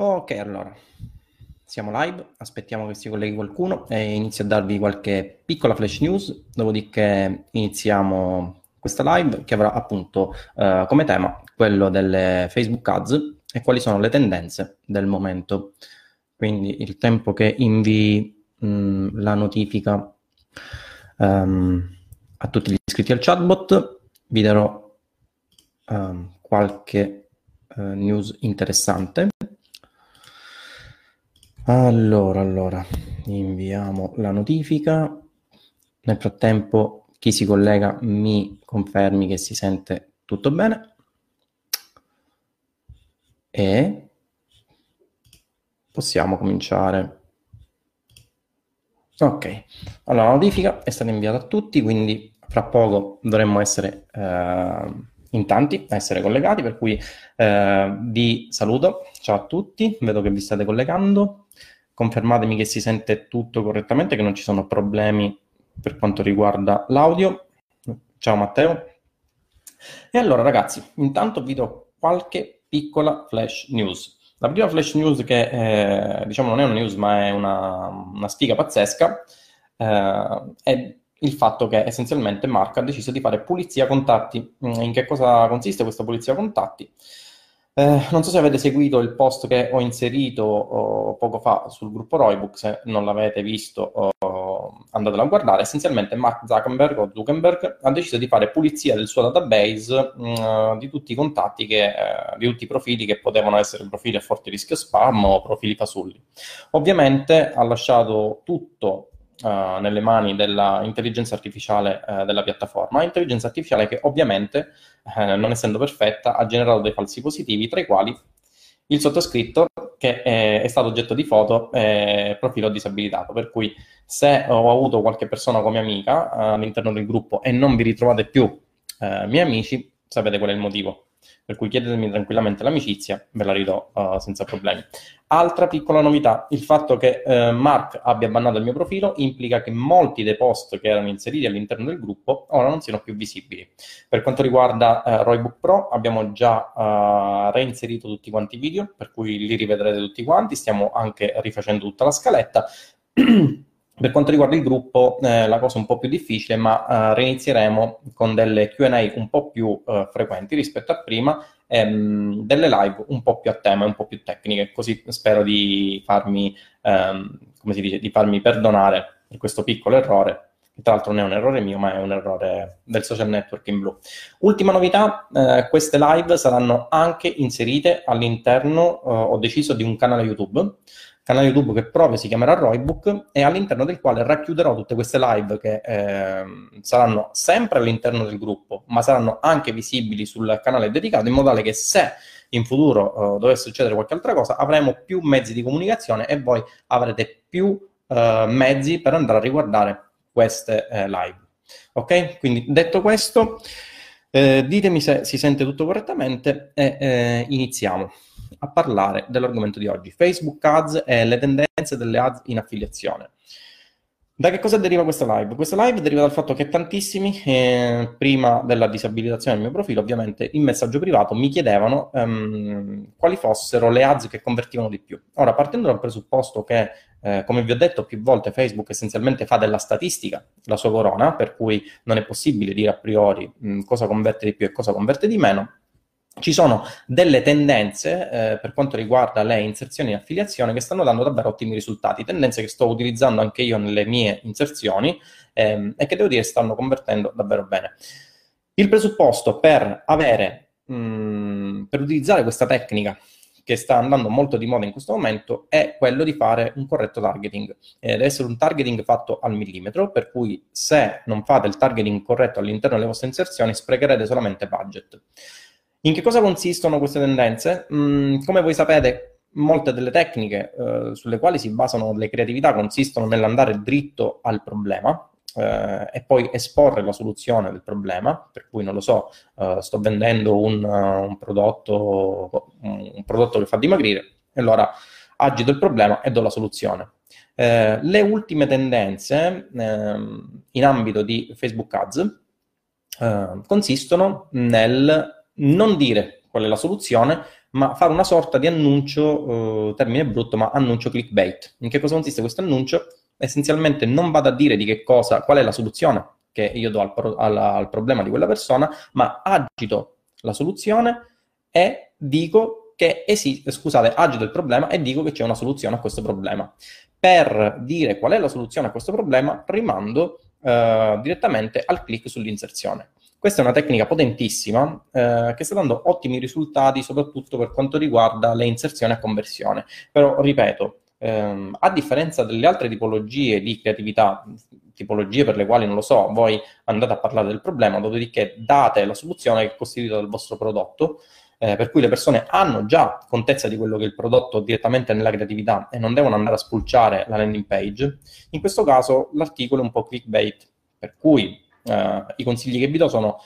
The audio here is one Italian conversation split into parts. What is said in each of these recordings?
Ok, allora, siamo live, aspettiamo che si colleghi qualcuno e inizio a darvi qualche piccola flash news, dopodiché iniziamo questa live che avrà appunto eh, come tema quello delle Facebook Ads e quali sono le tendenze del momento. Quindi il tempo che invii mh, la notifica um, a tutti gli iscritti al chatbot, vi darò um, qualche uh, news interessante. Allora, allora, inviamo la notifica. Nel frattempo, chi si collega mi confermi che si sente tutto bene. E possiamo cominciare. Ok, allora la notifica è stata inviata a tutti, quindi fra poco dovremmo essere eh, in tanti a essere collegati, per cui eh, vi saluto. Ciao a tutti, vedo che vi state collegando confermatemi che si sente tutto correttamente, che non ci sono problemi per quanto riguarda l'audio. Ciao Matteo. E allora ragazzi, intanto vi do qualche piccola flash news. La prima flash news che eh, diciamo non è una news ma è una, una sfiga pazzesca eh, è il fatto che essenzialmente Mark ha deciso di fare pulizia contatti. In che cosa consiste questa pulizia contatti? Eh, non so se avete seguito il post che ho inserito oh, poco fa sul gruppo Roybook, se non l'avete visto oh, andatelo a guardare. Essenzialmente Mark Zuckerberg o Zuckerberg ha deciso di fare pulizia del suo database mh, mm, di tutti i contatti, che, eh, di tutti i profili che potevano essere profili a forte rischio spam o profili fasulli. Ovviamente ha lasciato tutto uh, nelle mani dell'intelligenza artificiale uh, della piattaforma, intelligenza artificiale che ovviamente, uh, non essendo perfetta, ha generato dei falsi positivi, tra i quali il sottoscritto che è, è stato oggetto di foto e profilo disabilitato, per cui se ho avuto qualche persona come amica all'interno del gruppo e non vi ritrovate più miei amici, sapete qual è il motivo per cui chiedetemi tranquillamente l'amicizia, ve la ridò uh, senza problemi. Altra piccola novità, il fatto che uh, Mark abbia bannato il mio profilo implica che molti dei post che erano inseriti all'interno del gruppo ora non siano più visibili. Per quanto riguarda uh, Roybook Pro abbiamo già reinserito tutti quanti i video, per cui li rivedrete tutti quanti, stiamo anche rifacendo tutta la scaletta. Per quanto riguarda il gruppo, eh, la cosa è un po' più difficile, ma eh, reinizieremo con delle QA un po' più eh, frequenti rispetto a prima, ehm, delle live un po' più a tema e un po' più tecniche, così spero di farmi, ehm, come si dice, di farmi perdonare per questo piccolo errore, tra l'altro non è un errore mio, ma è un errore del social network in blu. Ultima novità, eh, queste live saranno anche inserite all'interno, eh, ho deciso, di un canale YouTube canale YouTube che proprio si chiamerà Roybook e all'interno del quale racchiuderò tutte queste live che eh, saranno sempre all'interno del gruppo, ma saranno anche visibili sul canale dedicato in modo tale che se in futuro uh, dovesse succedere qualche altra cosa avremo più mezzi di comunicazione e voi avrete più uh, mezzi per andare a riguardare queste uh, live. Ok? Quindi detto questo, eh, ditemi se si sente tutto correttamente e eh, iniziamo a parlare dell'argomento di oggi, Facebook Ads e le tendenze delle ads in affiliazione. Da che cosa deriva questa live? Questa live deriva dal fatto che tantissimi, eh, prima della disabilitazione del mio profilo, ovviamente in messaggio privato mi chiedevano ehm, quali fossero le ads che convertivano di più. Ora, partendo dal presupposto che, eh, come vi ho detto più volte, Facebook essenzialmente fa della statistica la sua corona, per cui non è possibile dire a priori mh, cosa converte di più e cosa converte di meno, ci sono delle tendenze eh, per quanto riguarda le inserzioni in affiliazione che stanno dando davvero ottimi risultati, tendenze che sto utilizzando anche io nelle mie inserzioni ehm, e che devo dire stanno convertendo davvero bene. Il presupposto per avere, mh, mm, per utilizzare questa tecnica che sta andando molto di moda in questo momento è quello di fare un corretto targeting. Eh, deve essere un targeting fatto al millimetro, per cui se non fate il targeting corretto all'interno delle vostre inserzioni sprecherete solamente budget. In che cosa consistono queste tendenze? Mm, come voi sapete, molte delle tecniche eh, sulle quali si basano le creatività consistono nell'andare dritto al problema eh, e poi esporre la soluzione del problema, per cui non lo so, eh, sto vendendo un, uh, un, prodotto, un, prodotto, che fa dimagrire, e allora agito il problema e do la soluzione. Eh, le ultime tendenze ehm, in ambito di Facebook Ads eh, consistono nel non dire qual è la soluzione, ma fare una sorta di annuncio, eh, termine brutto, ma annuncio clickbait. In che cosa consiste questo annuncio? Essenzialmente non vado a dire di che cosa, qual è la soluzione che io do al, al, al problema di quella persona, ma agito la soluzione e dico che esiste, scusate, agito il problema e dico che c'è una soluzione a questo problema. Per dire qual è la soluzione a questo problema, rimando eh, direttamente al click sull'inserzione. Questa è una tecnica potentissima eh, che sta dando ottimi risultati, soprattutto per quanto riguarda le inserzioni a conversione. Però, ripeto, ehm, a differenza delle altre tipologie di creatività, tipologie per le quali non lo so, voi andate a parlare del problema, dopodiché date la soluzione che è costituita dal vostro prodotto, eh, per cui le persone hanno già contezza di quello che è il prodotto direttamente nella creatività e non devono andare a spulciare la landing page. In questo caso l'articolo è un po' clickbait, per cui eh, I consigli che vi do sono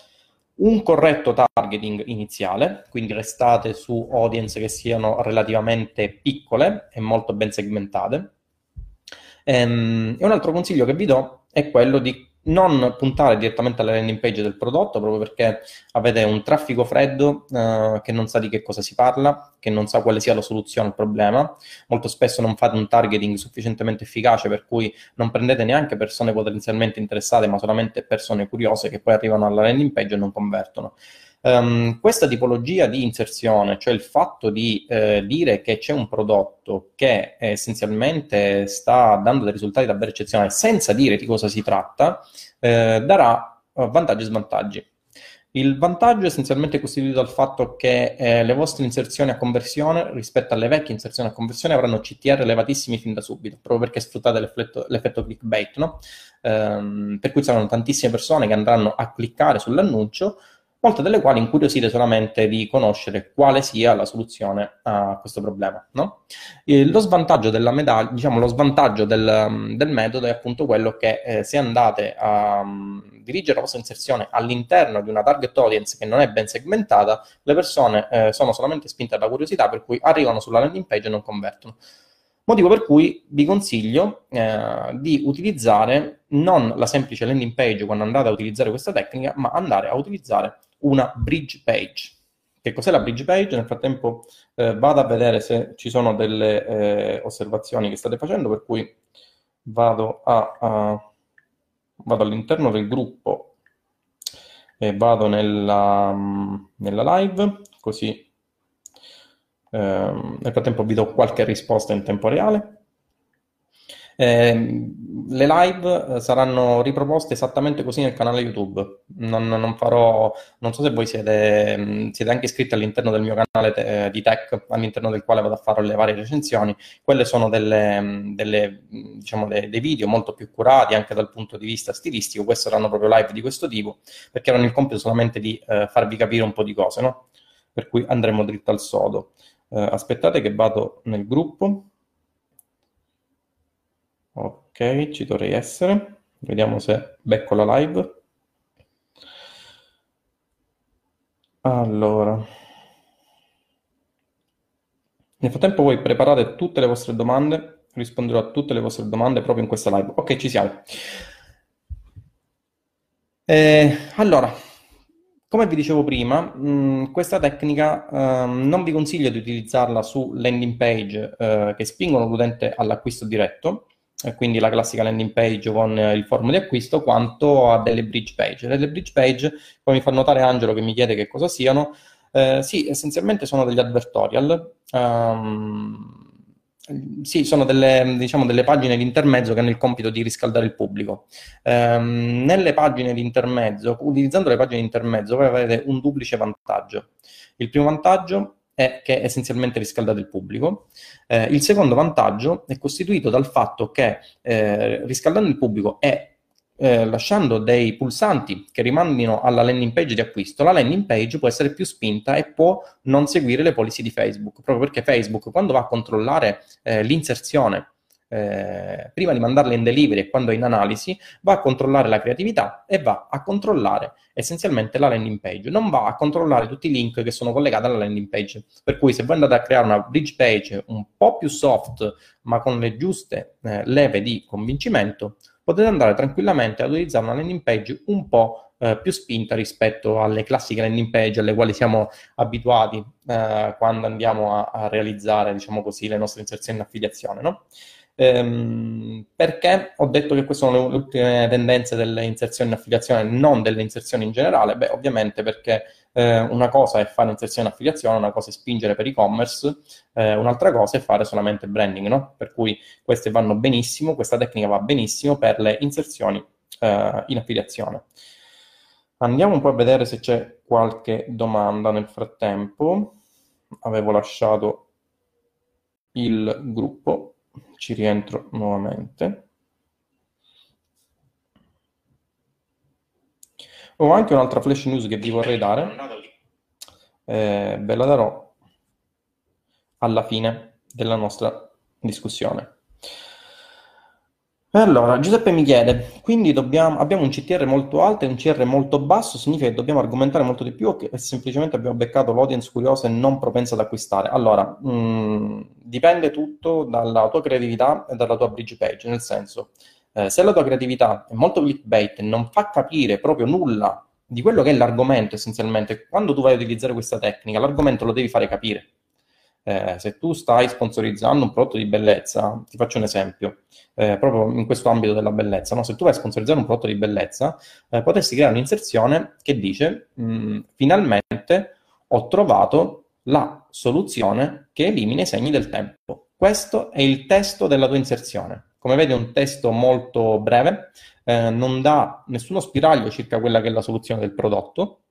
un corretto targeting iniziale, quindi restate su audience che siano relativamente piccole e molto ben segmentate. Ehm, e un altro consiglio che vi do è quello di non puntare direttamente alla landing page del prodotto proprio perché avete un traffico freddo eh, che non sa di che cosa si parla, che non sa quale sia la soluzione al problema. Molto spesso non fate un targeting sufficientemente efficace per cui non prendete neanche persone potenzialmente interessate, ma solamente persone curiose che poi arrivano alla landing page e non convertono. Um, questa tipologia di inserzione, cioè il fatto di eh, dire che c'è un prodotto che essenzialmente sta dando dei risultati davvero eccezionali senza dire di cosa si tratta, eh, darà eh, vantaggi e svantaggi. Il vantaggio è essenzialmente costituito dal fatto che eh, le vostre inserzioni a conversione rispetto alle vecchie inserzioni a conversione avranno CTR elevatissimi fin da subito, proprio perché sfruttate l'effetto, l'effetto clickbait, no? ehm, per cui saranno tantissime persone che andranno a cliccare sull'annuncio molte delle quali incuriosite solamente di conoscere quale sia la soluzione a questo problema. No? lo svantaggio della medaglia, diciamo lo svantaggio del, del metodo è appunto quello che eh, se andate a um, dirigere la vostra inserzione all'interno di una target audience che non è ben segmentata, le persone eh, sono solamente spinte dalla curiosità, per cui arrivano sulla landing page e non convertono. Motivo per cui vi consiglio eh, di utilizzare non la semplice landing page quando andate a utilizzare questa tecnica, ma andare a utilizzare una bridge page. Che cos'è la bridge page? Nel frattempo eh, vado a vedere se ci sono delle eh, osservazioni che state facendo, per cui vado, a, a, vado all'interno del gruppo e vado nella, nella live, così eh, nel frattempo vi do qualche risposta in tempo reale. Eh, le live eh, saranno riproposte esattamente così nel canale YouTube. Non, non, farò, non so se voi siete, mm, siete, anche iscritti all'interno del mio canale te, di tech, all'interno del quale vado a fare le varie recensioni. Quelle sono delle, mm, delle, mm, diciamo, dei, dei, video molto più curati anche dal punto di vista stilistico. Queste saranno proprio live di questo tipo, perché hanno il compito solamente di eh, farvi capire un po' di cose, no? Per cui andremo dritto al sodo. Eh, aspettate che vado nel gruppo. Ok, ci dovrei essere. Vediamo se becco la live. Allora. Nel frattempo voi preparate tutte le vostre domande, risponderò a tutte le vostre domande proprio in questa live. Ok, ci siamo. Eh, allora, come vi dicevo prima, mh, questa tecnica eh, non vi consiglio di utilizzarla su landing page eh, che spingono l'utente all'acquisto diretto, quindi la classica landing page con il form di acquisto, quanto a delle bridge page. Delle bridge page, come mi fa notare Angelo che mi chiede che cosa siano, eh, sì, essenzialmente sono degli advertorial. Um, sì, sono delle, diciamo, delle, pagine di intermezzo che hanno il compito di riscaldare il pubblico. Um, nelle pagine di intermezzo, utilizzando le pagine di intermezzo, voi avete un duplice vantaggio. Il primo vantaggio è che essenzialmente riscaldate il pubblico. Eh, il secondo vantaggio è costituito dal fatto che eh, riscaldando il pubblico e eh, lasciando dei pulsanti che rimandino alla landing page di acquisto, la landing page può essere più spinta e può non seguire le policy di Facebook, proprio perché Facebook quando va a controllare eh, l'inserzione eh, prima di mandarla in delivery e quando è in analisi, va a controllare la creatività e va a controllare essenzialmente la landing page. Non va a controllare tutti i link che sono collegati alla landing page. Per cui se voi andate a creare una bridge page un po' più soft, ma con le giuste eh, leve di convincimento, potete andare tranquillamente ad utilizzare una landing page un po' eh, più spinta rispetto alle classiche landing page alle quali siamo abituati eh, quando andiamo a, a, realizzare, diciamo così, le nostre inserzioni in affiliazione, no? Ehm, perché ho detto che queste sono le ultime tendenze delle inserzioni in affiliazione, non delle inserzioni in generale? Beh, ovviamente perché eh, una cosa è fare inserzione in affiliazione, una cosa è spingere per e-commerce, eh, un'altra cosa è fare solamente branding, no? Per cui queste vanno benissimo, questa tecnica va benissimo per le inserzioni eh, in affiliazione. Andiamo un po' a vedere se c'è qualche domanda nel frattempo. Avevo lasciato il gruppo, ci rientro nuovamente. Ho anche un'altra flash news che vi vorrei dare, eh, ve la darò alla fine della nostra discussione. Allora, Giuseppe mi chiede, quindi dobbiamo, abbiamo un CTR molto alto e un CR molto basso, significa che dobbiamo argomentare molto di più o che semplicemente abbiamo beccato l'audience curiosa e non propensa ad acquistare? Allora, mh, mm, dipende tutto dalla tua creatività e dalla tua bridge page, nel senso, eh, se la tua creatività è molto clickbait e non fa capire proprio nulla di quello che è l'argomento essenzialmente, quando tu vai a utilizzare questa tecnica, l'argomento lo devi fare capire. Eh, se tu stai sponsorizzando un prodotto di bellezza, ti faccio un esempio, eh, proprio in questo ambito della bellezza, no? se tu vai a sponsorizzare un prodotto di bellezza, eh, potresti creare un'inserzione che dice, mh, finalmente ho trovato la soluzione che elimina i segni del tempo. Questo è il testo della tua inserzione. Come vedi è un testo molto breve, eh, non dà nessuno spiraglio circa quella che è la soluzione del prodotto,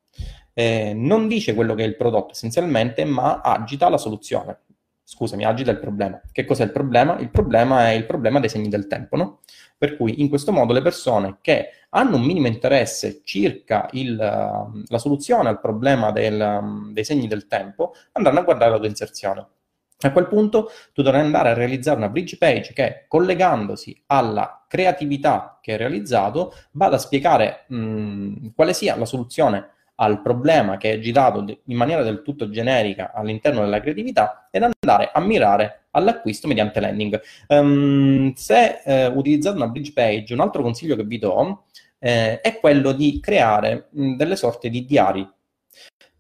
eh, non dice quello che è il prodotto essenzialmente, ma agita la soluzione. Scusami, agita il problema. Che cos'è il problema? Il problema è il problema dei segni del tempo, no? Per cui in questo modo le persone che hanno un minimo interesse circa il, la soluzione al problema del, dei segni del tempo andranno a guardare la tua inserzione. A quel punto tu dovrai andare a realizzare una bridge page che, collegandosi alla creatività che hai realizzato, vada a spiegare mh, quale sia la soluzione al problema che è girato in maniera del tutto generica all'interno della creatività ed andare a mirare all'acquisto mediante landing. Um, se eh, utilizzate una bridge page, un altro consiglio che vi do eh, è quello di creare mh, delle sorte di diari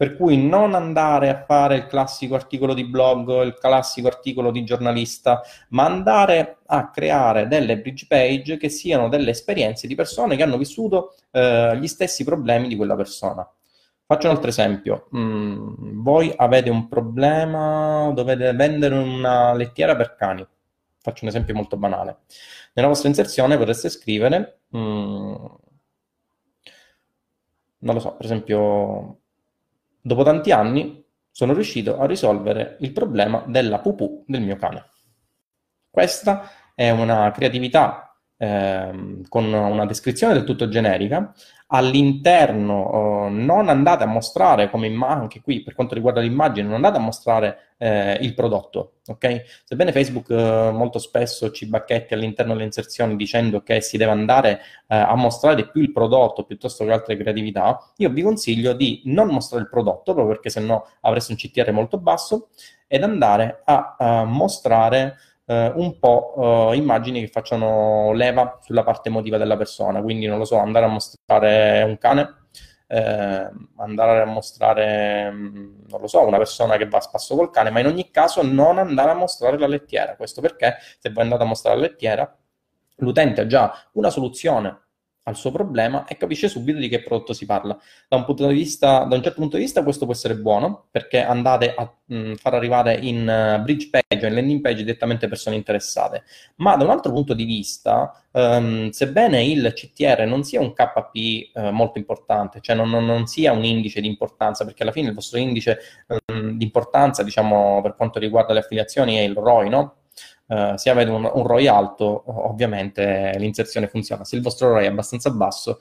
per cui non andare a fare il classico articolo di blog, il classico articolo di giornalista, ma andare a creare delle bridge page che siano delle esperienze di persone che hanno vissuto eh, gli stessi problemi di quella persona. Faccio un altro esempio. Mm, voi avete un problema, dovete vendere una lettiera per cani. Faccio un esempio molto banale. Nella vostra inserzione potreste scrivere, mm, non lo so, per esempio, Dopo tanti anni sono riuscito a risolvere il problema della pupù del mio cane. Questa è una creatività ehm, con una descrizione del tutto generica all'interno eh, non andate a mostrare come immagine, anche qui per quanto riguarda l'immagine, non andate a mostrare eh, il prodotto, ok? Sebbene Facebook eh, molto spesso ci bacchetti all'interno delle inserzioni dicendo che si deve andare eh, a mostrare più il prodotto piuttosto che altre creatività, io vi consiglio di non mostrare il prodotto proprio perché sennò avreste un CTR molto basso ed andare a, a mostrare eh, un po' eh, immagini che facciano leva sulla parte emotiva della persona, quindi non lo so, andare a mostrare un cane, eh, andare a mostrare, mm, non lo so, una persona che va a spasso col cane, ma in ogni caso non andare a mostrare la lettiera. Questo perché se voi andate a mostrare la lettiera, l'utente ha già una soluzione al suo problema e capisce subito di che prodotto si parla. Da un, vista, da un certo punto di vista questo può essere buono perché andate a mh, mm, far arrivare in uh, bridge page o in landing page direttamente persone interessate, ma da un altro punto di vista, um, sebbene il CTR non sia un KP uh, eh, molto importante, cioè non, non, non, sia un indice di importanza, perché alla fine il vostro indice um, di importanza, diciamo, per quanto riguarda le affiliazioni è il ROI, no? Uh, se avete un, un, ROI alto, ovviamente l'inserzione funziona. Se il vostro ROI è abbastanza basso,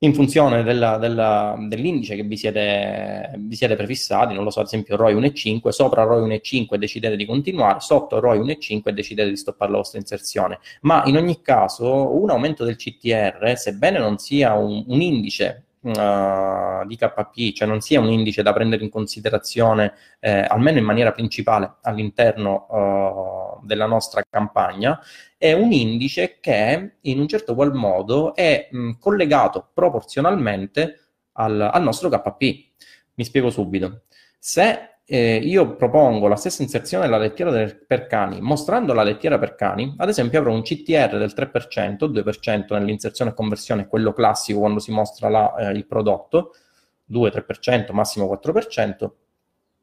in funzione della, della, dell'indice che vi siete, vi siete, prefissati, non lo so, ad esempio ROI 1,5, sopra ROI 1,5 decidete di continuare, sotto ROI 1,5 decidete di stoppare la vostra inserzione. Ma in ogni caso, un aumento del CTR, sebbene non sia un, un indice Uh, di KP, cioè non sia un indice da prendere in considerazione, eh, almeno in maniera principale, all'interno uh, della nostra campagna è un indice che in un certo qual modo è mh, collegato proporzionalmente al, al nostro KP. Mi spiego subito. Se eh, io propongo la stessa inserzione della lettiera del, per cani, mostrando la lettiera per cani, ad esempio avrò un CTR del 3%, 2% nell'inserzione e conversione, quello classico quando si mostra la, eh, il prodotto, 2-3%, massimo 4%,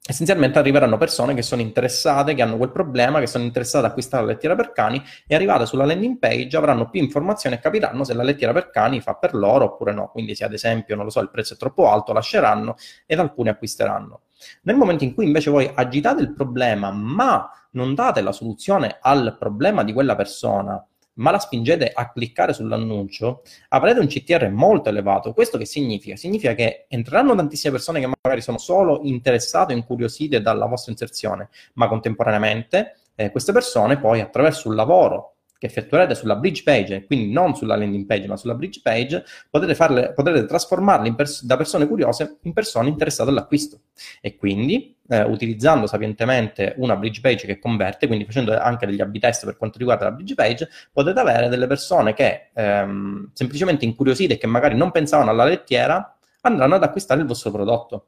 essenzialmente arriveranno persone che sono interessate, che hanno quel problema, che sono interessate ad acquistare la lettiera per cani e arrivate sulla landing page avranno più informazioni e capiranno se la lettiera per cani fa per loro oppure no. Quindi se ad esempio, non lo so, il prezzo è troppo alto, lasceranno ed alcuni acquisteranno. Nel momento in cui invece voi agitate il problema ma non date la soluzione al problema di quella persona, ma la spingete a cliccare sull'annuncio, avrete un CTR molto elevato. Questo che significa? Significa che entreranno tantissime persone che magari sono solo interessate o incuriosite dalla vostra inserzione, ma contemporaneamente eh, queste persone poi attraverso un lavoro che effettuerete sulla bridge page, quindi non sulla landing page, ma sulla bridge page, potete, farle, potete trasformarle pers- da persone curiose in persone interessate all'acquisto. E quindi, eh, utilizzando sapientemente una bridge page che converte, quindi facendo anche degli a test per quanto riguarda la bridge page, potete avere delle persone che ehm, semplicemente incuriosite e che magari non pensavano alla lettiera, andranno ad acquistare il vostro prodotto.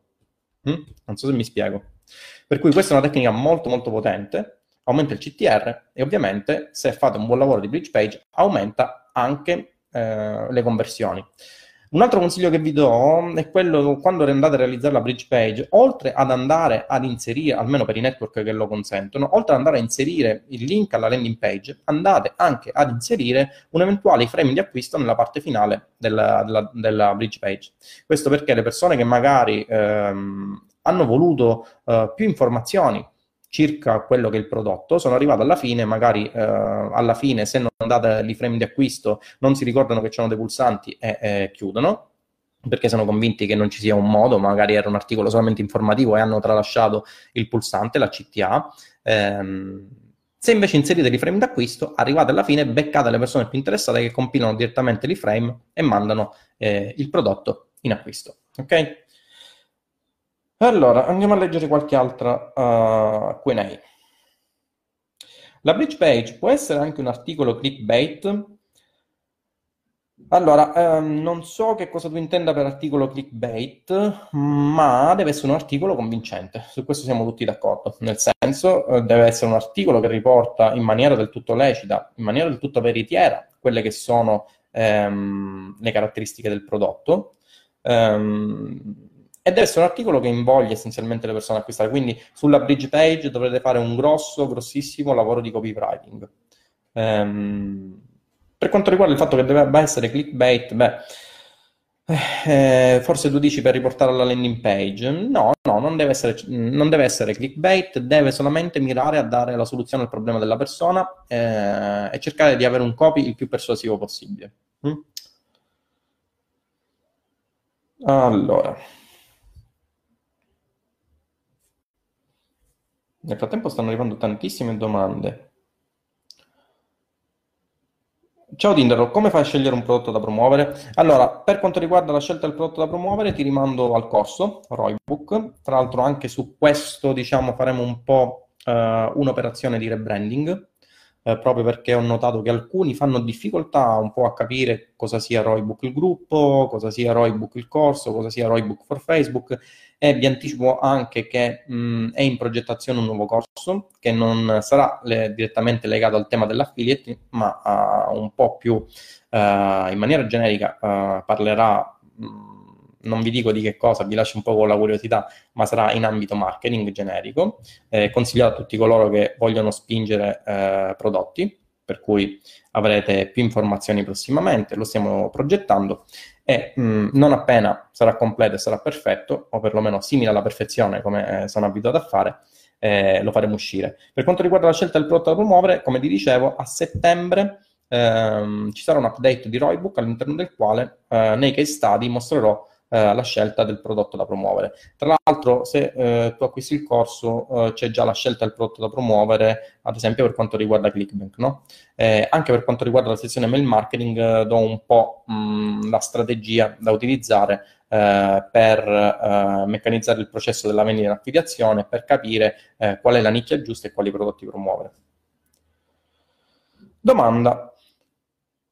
Mm? Non so se mi spiego. Per cui questa è una tecnica molto molto potente aumenta il CTR e ovviamente se fate un buon lavoro di bridge page aumenta anche eh, le conversioni. Un altro consiglio che vi do è quello quando andate a realizzare la bridge page, oltre ad andare ad inserire, almeno per i network che lo consentono, oltre ad andare a inserire il link alla landing page, andate anche ad inserire un eventuale frame di acquisto nella parte finale della, della, della bridge page. Questo perché le persone che magari ehm, hanno voluto eh, più informazioni circa quello che è il prodotto, sono arrivato alla fine, magari eh, alla fine se non date i frame di acquisto non si ricordano che c'erano dei pulsanti e, e chiudono, perché sono convinti che non ci sia un modo, magari era un articolo solamente informativo e hanno tralasciato il pulsante, la CTA. Ehm, se invece inserite i frame d'acquisto, arrivate alla fine, beccate le persone più interessate che compilano direttamente i frame e mandano eh, il prodotto in acquisto. Ok? Allora, andiamo a leggere qualche altra uh, Q&A. La bridge page può essere anche un articolo clickbait? Allora, ehm, non so che cosa tu intenda per articolo clickbait, ma deve essere un articolo convincente. Su questo siamo tutti d'accordo. Nel senso, eh, deve essere un articolo che riporta in maniera del tutto lecita, in maniera del tutto veritiera, quelle che sono ehm, le caratteristiche del prodotto. Ehm, e deve essere un articolo che invoglia essenzialmente le persone a acquistare. Quindi sulla bridge page dovrete fare un grosso, grossissimo lavoro di copywriting. Ehm, per quanto riguarda il fatto che debba essere clickbait, beh, eh, forse tu dici per riportare alla landing page. No, no, non deve, essere, non deve essere clickbait, deve solamente mirare a dare la soluzione al problema della persona eh, e cercare di avere un copy il più persuasivo possibile. Mm? Allora. Nel frattempo stanno arrivando tantissime domande. Ciao Tindaro, come fai a scegliere un prodotto da promuovere? Allora, per quanto riguarda la scelta del prodotto da promuovere, ti rimando al corso Roybook. Tra l'altro anche su questo, diciamo, faremo un po' uh, un'operazione di rebranding, uh, proprio perché ho notato che alcuni fanno difficoltà un po' a capire cosa sia Roybook il gruppo, cosa sia Roybook il corso, cosa sia Roybook for Facebook e vi anticipo anche che mh, è in progettazione un nuovo corso che non sarà le, direttamente legato al tema dell'affiliate, ma uh, un po' più uh, in maniera generica uh, parlerà, mh, non vi dico di che cosa, vi lascio un po' con la curiosità, ma sarà in ambito marketing generico, eh, consigliato a tutti coloro che vogliono spingere eh, prodotti, per cui avrete più informazioni prossimamente, lo stiamo progettando e mh, mm, non appena sarà completo e sarà perfetto, o perlomeno simile alla perfezione come eh, sono abituato a fare, eh, lo faremo uscire. Per quanto riguarda la scelta del prodotto da promuovere, come vi dicevo, a settembre ehm, ci sarà un update di Roybook all'interno del quale eh, nei case study mostrerò eh, la scelta del prodotto da promuovere. Tra l'altro, se eh, tu acquisti il corso, eh, c'è già la scelta del prodotto da promuovere, ad esempio per quanto riguarda Clickbank, no? Eh, anche per quanto riguarda la sezione mail marketing, eh, do un po' mh, mm, la strategia da utilizzare eh, per meccanizzare il processo della vendita in affiliazione, per capire qual è la nicchia giusta e quali prodotti promuovere. Domanda.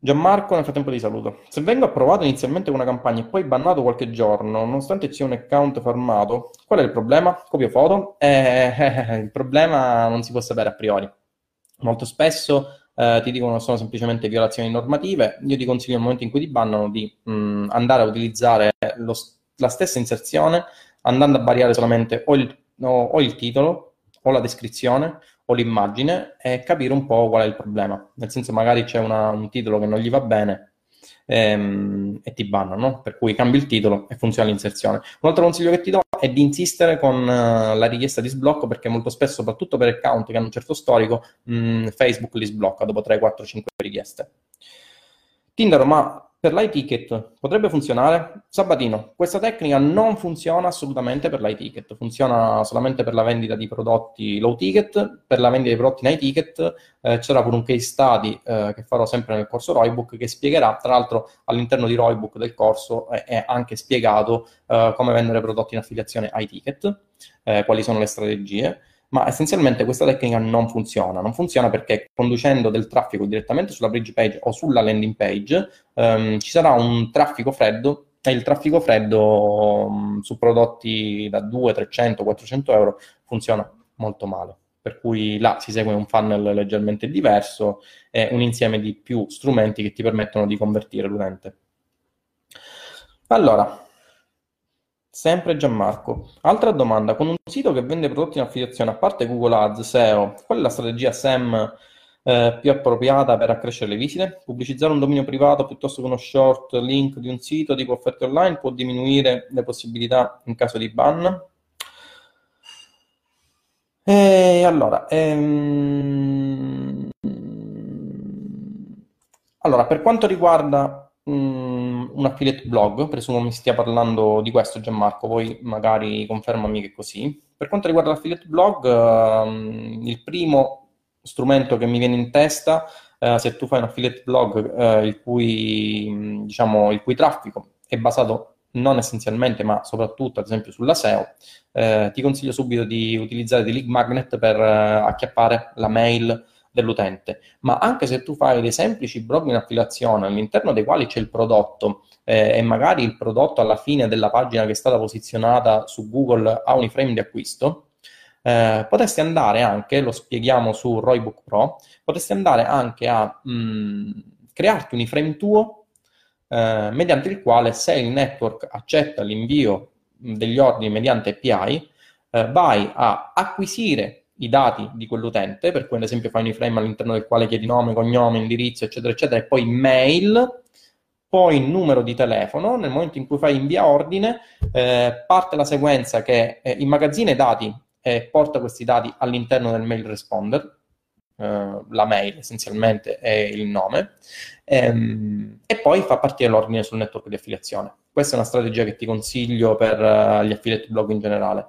Gianmarco, nel frattempo ti saluto. Se vengo approvato inizialmente con una campagna e poi bannato qualche giorno, nonostante sia un account farmato, qual è il problema? Copio foto? Eh, eh, il problema non si può sapere a priori. Molto spesso eh, ti dicono che sono semplicemente violazioni normative. Io ti consiglio nel momento in cui ti bannano di mh, andare a utilizzare lo, la stessa inserzione andando a variare solamente o il, o, o il titolo o la descrizione o l'immagine e capire un po' qual è il problema. Nel senso, magari c'è una, un titolo che non gli va bene ehm, e ti bannano, per cui cambi il titolo e funziona l'inserzione. Un altro consiglio che ti do è di insistere con uh, la richiesta di sblocco perché molto spesso, soprattutto per account che hanno un certo storico, mh, Facebook li sblocca dopo 3, 4, 5 richieste. Tinder, ma per l'iTicket potrebbe funzionare? Sabatino, questa tecnica non funziona assolutamente per l'iTicket, funziona solamente per la vendita di prodotti low ticket, per la vendita di prodotti in iTicket eh, c'era pure un case study eh, che farò sempre nel corso Roybook che spiegherà, tra l'altro all'interno di Roybook del corso eh, è anche spiegato eh, come vendere prodotti in affiliazione iTicket, eh, quali sono le strategie ma essenzialmente questa tecnica non funziona. Non funziona perché conducendo del traffico direttamente sulla bridge page o sulla landing page ehm, ci sarà un traffico freddo e il traffico freddo um, su prodotti da 200, 300, 400 euro funziona molto male. Per cui là si segue un funnel leggermente diverso e un insieme di più strumenti che ti permettono di convertire l'utente. Allora, Sempre Gianmarco. Altra domanda, con un sito che vende prodotti in affiliazione, a parte Google Ads, SEO, qual è la strategia SEM eh, più appropriata per accrescere le visite? Pubblicizzare un dominio privato piuttosto che uno short link di un sito tipo offerte online può diminuire le possibilità in caso di ban? E allora, ehm... allora, per quanto riguarda un affiliate blog, presumo mi stia parlando di questo Gianmarco, poi magari confermami che è così. Per quanto riguarda l'affiliate blog, ehm, il primo strumento che mi viene in testa, eh, se tu fai un affiliate blog eh, il, cui, diciamo, il cui traffico è basato non essenzialmente, ma soprattutto ad esempio sulla SEO, eh, ti consiglio subito di utilizzare dei lead magnet per acchiappare la mail dell'utente. Ma anche se tu fai dei semplici blog in affiliazione all'interno dei quali c'è il prodotto eh, e magari il prodotto alla fine della pagina che è stata posizionata su Google ha un iframe di acquisto, eh, potresti andare anche, lo spieghiamo su Roybook Pro, potresti andare anche a mh, mm, crearti un iframe tuo eh, mediante il quale se il network accetta l'invio degli ordini mediante API, eh, vai a acquisire i dati di quell'utente, per cui ad esempio fai un iframe all'interno del quale chiedi nome, cognome, indirizzo, eccetera, eccetera, e poi mail, poi numero di telefono, nel momento in cui fai invia ordine, eh, parte la sequenza che eh, immagazzina i dati e porta questi dati all'interno del mail responder, eh, la mail essenzialmente è il nome, ehm, e poi fa partire l'ordine sul network di affiliazione. Questa è una strategia che ti consiglio per uh, gli affiliate blog in generale.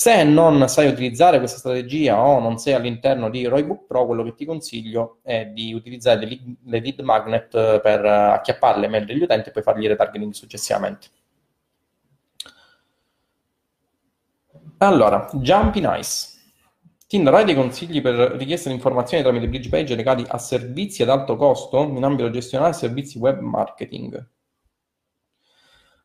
Se non sai utilizzare questa strategia o non sei all'interno di Roybook Pro, quello che ti consiglio è di utilizzare le lead magnet per acchiappare le mail degli utenti e poi fargli retargeting successivamente. Allora, Jumpy Nice. Tinder, hai dei consigli per richiesta di informazioni tramite bridge page legati a servizi ad alto costo in ambito gestionale e servizi web marketing?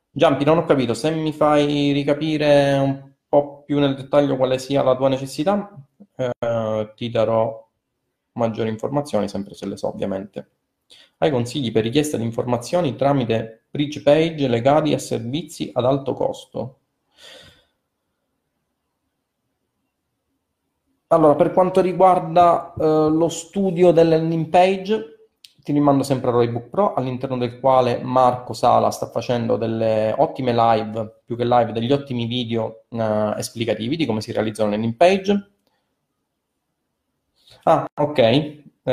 Jumpy, non ho capito, se mi fai ricapire un po' più nel dettaglio quale sia la tua necessità, eh, ti darò maggiori informazioni, sempre se le so ovviamente. Hai consigli per richiesta di informazioni tramite bridge page legati a servizi ad alto costo? Allora, per quanto riguarda eh, lo studio delle landing page, ti rimando sempre a Roybook Pro, all'interno del quale Marco Sala sta facendo delle ottime live, più che live, degli ottimi video uh, esplicativi di come si realizzano le landing page. Ah, ok. Uh,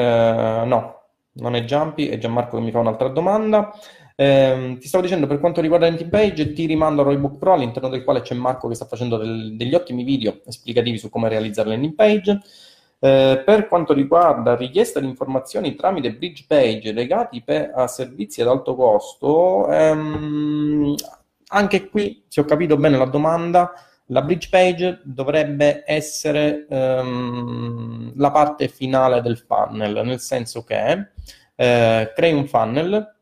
no, non è Jumpy, è Gianmarco che mi fa un'altra domanda. Eh, ti stavo dicendo, per quanto riguarda landing page, ti rimando a Roybook Pro, all'interno del quale c'è Marco che sta facendo del, degli ottimi video esplicativi su come realizzare le landing page. Eh, per quanto riguarda richiesta di informazioni tramite bridge page legati per, a servizi ad alto costo, ehm, anche qui, se ho capito bene la domanda, la bridge page dovrebbe essere ehm, la parte finale del funnel, nel senso che eh, crei un funnel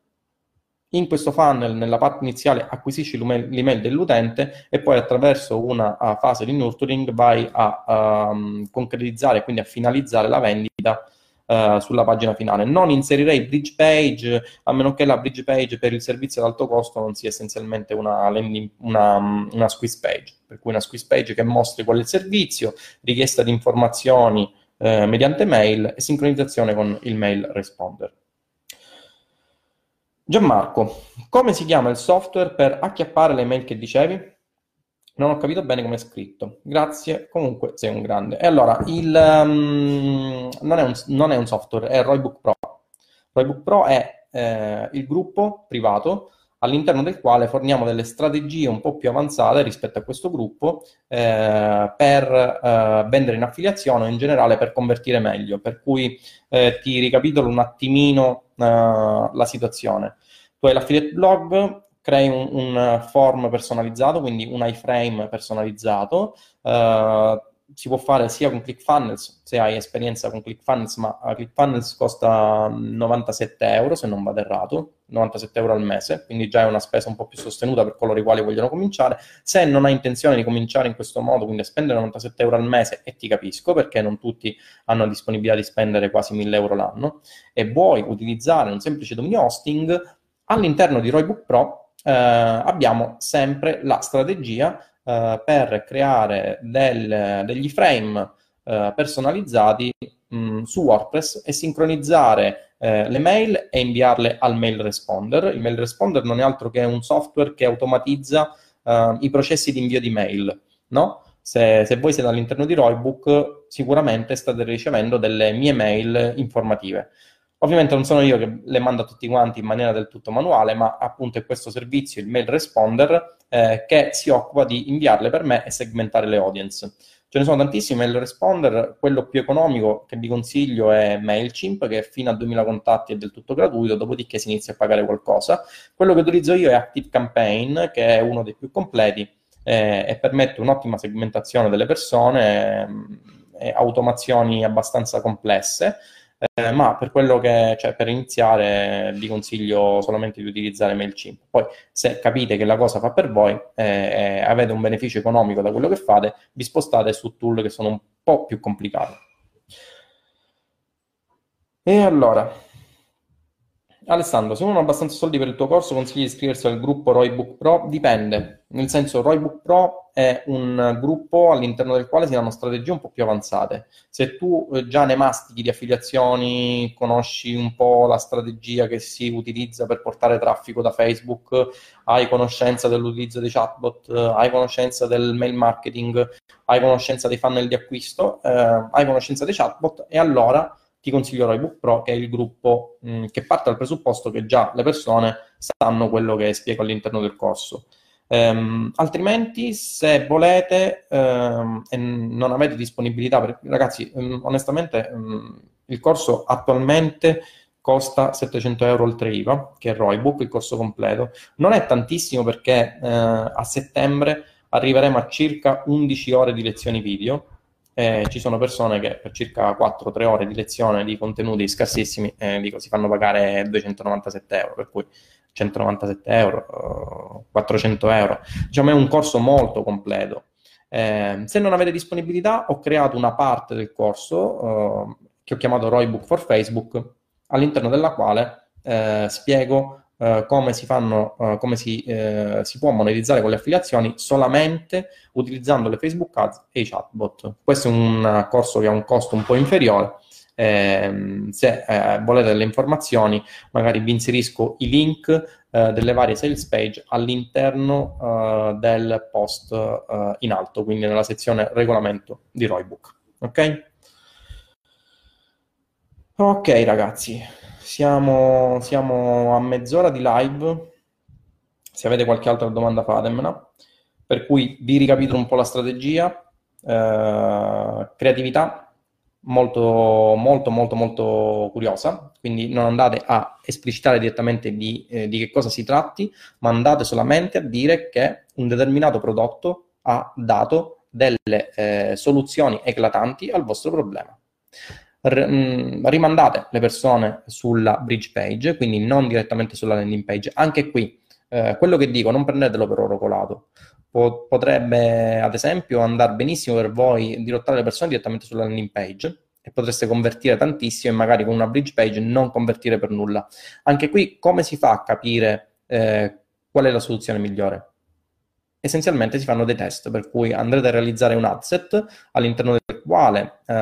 in questo funnel, nella parte iniziale, acquisisci l'email dell'utente e poi attraverso una fase di nurturing vai a um, concretizzare, quindi a finalizzare la vendita uh, sulla pagina finale. Non inserirei bridge page, a meno che la bridge page per il servizio ad alto costo non sia essenzialmente una, landing, una, una squeeze page, per cui una squeeze page che mostri qual è il servizio, richiesta di informazioni uh, mediante mail e sincronizzazione con il mail responder. Gianmarco, come si chiama il software per acchiappare le mail che dicevi? Non ho capito bene come è scritto. Grazie, comunque sei un grande. E allora, il, um, non, è un, non, è un, software, è Roybook Pro. Roybook Pro è eh, il gruppo privato all'interno del quale forniamo delle strategie un po' più avanzate rispetto a questo gruppo eh, per eh, vendere in affiliazione o in generale per convertire meglio. Per cui eh, ti ricapitolo un attimino eh, la situazione. Tu hai l'affiliate blog, crei un, un form personalizzato, quindi un iframe personalizzato, eh, si può fare sia con ClickFunnels, se hai esperienza con ClickFunnels, ma uh, ClickFunnels costa 97 euro, se non vado errato, 97 euro al mese, quindi già è una spesa un po' più sostenuta per coloro i quali vogliono cominciare. Se non hai intenzione di cominciare in questo modo, quindi a spendere 97 euro al mese, e ti capisco perché non tutti hanno la disponibilità di spendere quasi 1000 euro l'anno, e vuoi utilizzare un semplice dominio hosting, all'interno di Roybook Pro eh, abbiamo sempre la strategia eh, per creare del, degli frame eh, personalizzati mh, mm, su WordPress e sincronizzare eh, le mail e inviarle al mail responder. Il mail responder non è altro che un software che automatizza eh, i processi di invio di mail, no? Se, se, voi siete all'interno di Roybook, sicuramente state ricevendo delle mie mail informative. Ovviamente non sono io che le mando a tutti quanti in maniera del tutto manuale, ma appunto è questo servizio, il mail responder, eh, che si occupa di inviarle per me e segmentare le audience. Ce ne sono tantissimi mail responder, quello più economico che vi consiglio è MailChimp, che fino a 2000 contatti è del tutto gratuito, dopodiché si inizia a pagare qualcosa. Quello che utilizzo io è ActiveCampaign, che è uno dei più completi eh, e permette un'ottima segmentazione delle persone eh, automazioni abbastanza complesse. Eh, ma per quello che, cioè, per iniziare vi consiglio solamente di utilizzare MailChimp. Poi, se capite che la cosa fa per voi e eh, eh, avete un beneficio economico da quello che fate, vi spostate su tool che sono un po' più complicati. E allora, Alessandro, se uno ha abbastanza soldi per il tuo corso, consigli di iscriversi al gruppo Roybook Pro? Dipende, nel senso Roybook Pro è un gruppo all'interno del quale si danno strategie un po' più avanzate. Se tu eh, già ne mastichi di affiliazioni, conosci un po' la strategia che si utilizza per portare traffico da Facebook, hai conoscenza dell'utilizzo dei chatbot, hai conoscenza del mail marketing, hai conoscenza dei funnel di acquisto, eh, hai conoscenza dei chatbot e allora ti consiglio Roybook Pro, che è il gruppo mh, mm, che parte dal presupposto che già le persone sanno quello che spiego all'interno del corso. Um, altrimenti, se volete um, e non avete disponibilità, per, ragazzi, um, onestamente il corso attualmente costa 700 euro oltre IVA, che è Roybook, il corso completo. Non è tantissimo perché uh, a settembre arriveremo a circa 11 ore di lezioni video eh, ci sono persone che per circa 4-3 ore di lezione di contenuti scarsissimi eh, dico, si fanno pagare 297 euro, per cui 197 euro, 400 euro. Diciamo è un corso molto completo. Eh, se non avete disponibilità, ho creato una parte del corso eh, che ho chiamato Roybook for Facebook, all'interno della quale eh, spiego Uh, come si fanno, uh, come si, uh, si, può monetizzare con le affiliazioni solamente utilizzando le Facebook Ads e i chatbot. Questo è un corso che ha un costo un po' inferiore. Eh, se volete delle informazioni, magari vi inserisco i link delle varie sales page all'interno del post in alto, quindi nella sezione regolamento di Roybook. Ok? Ok, ragazzi, siamo, siamo a mezz'ora di live. Se avete qualche altra domanda fatemela. Per cui vi ricapitolo un po' la strategia. Eh, creatività molto, molto, molto, molto curiosa. Quindi non andate a esplicitare direttamente di, eh, di che cosa si tratti, ma andate solamente a dire che un determinato prodotto ha dato delle eh, soluzioni eclatanti al vostro problema. Mh, rimandate le persone sulla bridge page, quindi non direttamente sulla landing page. Anche qui, eh, quello che dico, non prendetelo per oro colato. Po- potrebbe, ad esempio, andare benissimo per voi dirottare le persone direttamente sulla landing page e potreste convertire tantissimo e magari con una bridge page non convertire per nulla. Anche qui, come si fa a capire eh, qual è la soluzione migliore? Essenzialmente si fanno dei test, per cui andrete a realizzare un adset all'interno del quale eh,